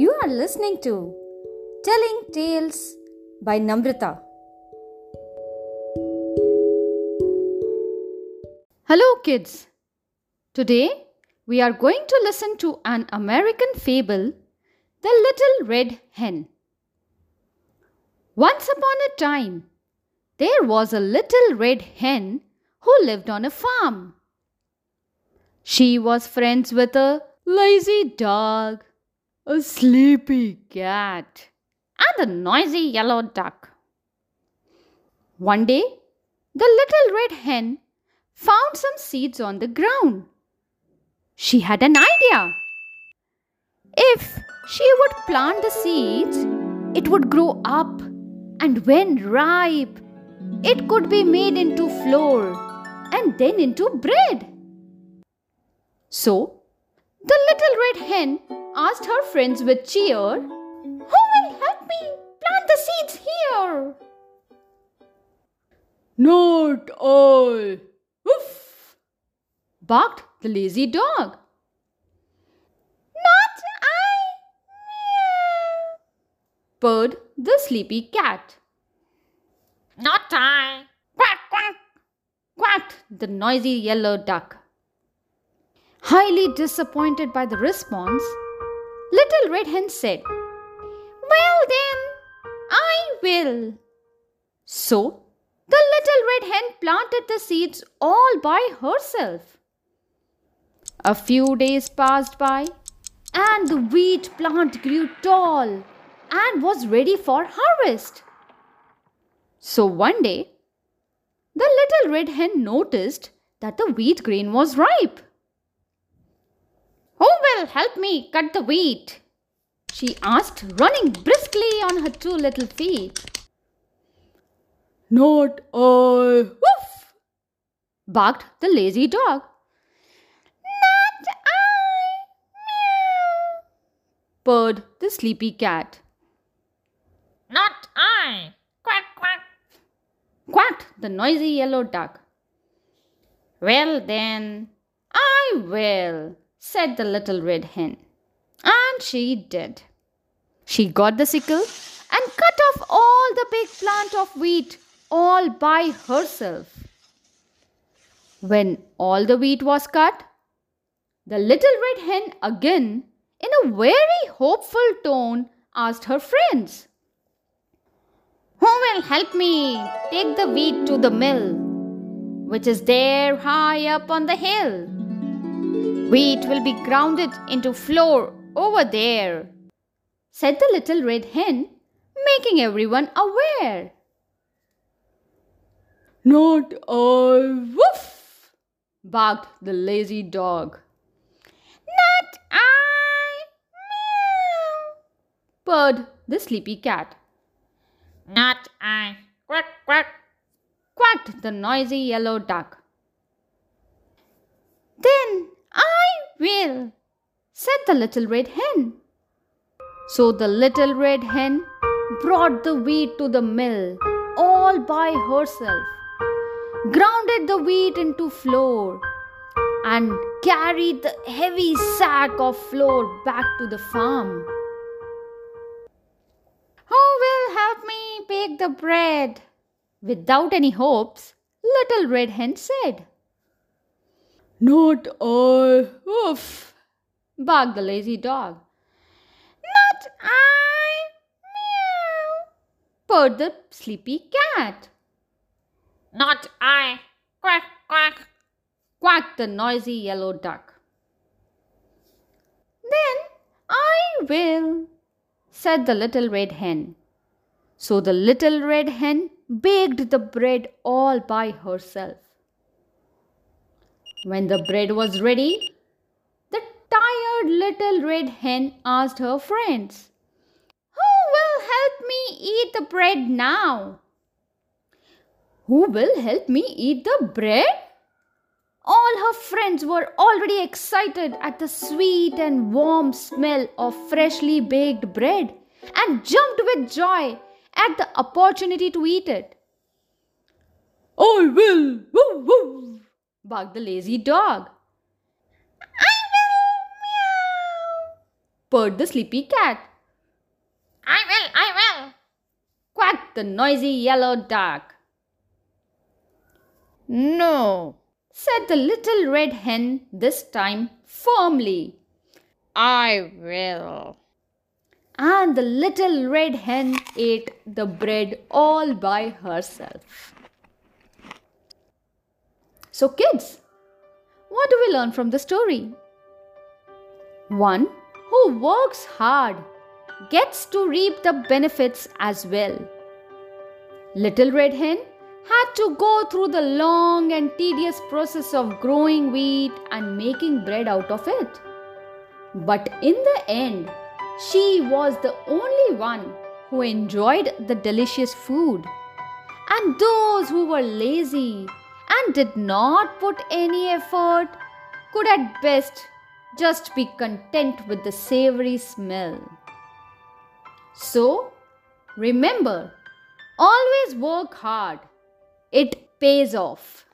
You are listening to Telling Tales by Namrata. Hello, kids. Today we are going to listen to an American fable, The Little Red Hen. Once upon a time, there was a little red hen who lived on a farm. She was friends with a lazy dog, a sleepy cat, and a noisy yellow duck. One day, the little red hen found some seeds on the ground. She had an idea. If she would plant the seeds, it would grow up, and when ripe, it could be made into flour and then into bread. So, the little red hen asked her friends with cheer, Who will help me plant the seeds here? Not I. Woof! barked the lazy dog. Not I. Meow. purred the sleepy cat. Not I. Quack, quack. quacked the noisy yellow duck. Highly disappointed by the response, Little Red Hen said, Well then, I will. So, the little red hen planted the seeds all by herself. A few days passed by, and the wheat plant grew tall and was ready for harvest. So one day, the little red hen noticed that the wheat grain was ripe. Who help me cut the wheat? She asked, running briskly on her two little feet. Not I. Woof! barked the lazy dog. Not I. Meow. purred the sleepy cat. Not I. Quack, quack. quacked the noisy yellow duck. Well then, I will, said the little red hen. And she did. She got the sickle and cut off all the big plant of wheat all by herself. When all the wheat was cut, the little red hen again, in a very hopeful tone, asked her friends, who will help me take the wheat to the mill, which is there high up on the hill? Wheat will be grounded into flour over there, said the little red hen, making everyone aware. Not I. Woof! barked the lazy dog. Not I. Meow. purred the sleepy cat. Not I. Quack, quack. quacked the noisy yellow duck. Then I said the little red hen. So the little red hen brought the wheat to the mill all by herself, grounded the wheat into flour, and carried the heavy sack of flour back to the farm. Who will help me bake the bread? Without any hopes, Little Red Hen said. Not I. Woof! barked the lazy dog. Not I. Meow. purred the sleepy cat. Not I. Quack, quack. quacked the noisy yellow duck. Then I will, said the little red hen. So the little red hen baked the bread all by herself. When the bread was ready, the tired little red hen asked her friends, Who will help me eat the bread now? Who will help me eat the bread? All her friends were already excited at the sweet and warm smell of freshly baked bread and jumped with joy at the opportunity to eat it. I will. Woo, woo. Barked the lazy dog. I will. Meow. purred the sleepy cat. I will, I will, quacked the noisy yellow duck. No, said the little red hen this time firmly. I will. And the little red hen ate the bread all by herself. So, kids, what do we learn from the story? One who works hard gets to reap the benefits as well. Little Red Hen had to go through the long and tedious process of growing wheat and making bread out of it. But in the end, she was the only one who enjoyed the delicious food. And those who were lazy and did not put any effort could at best just be content with the savory smell. So, remember, always work hard. It pays off.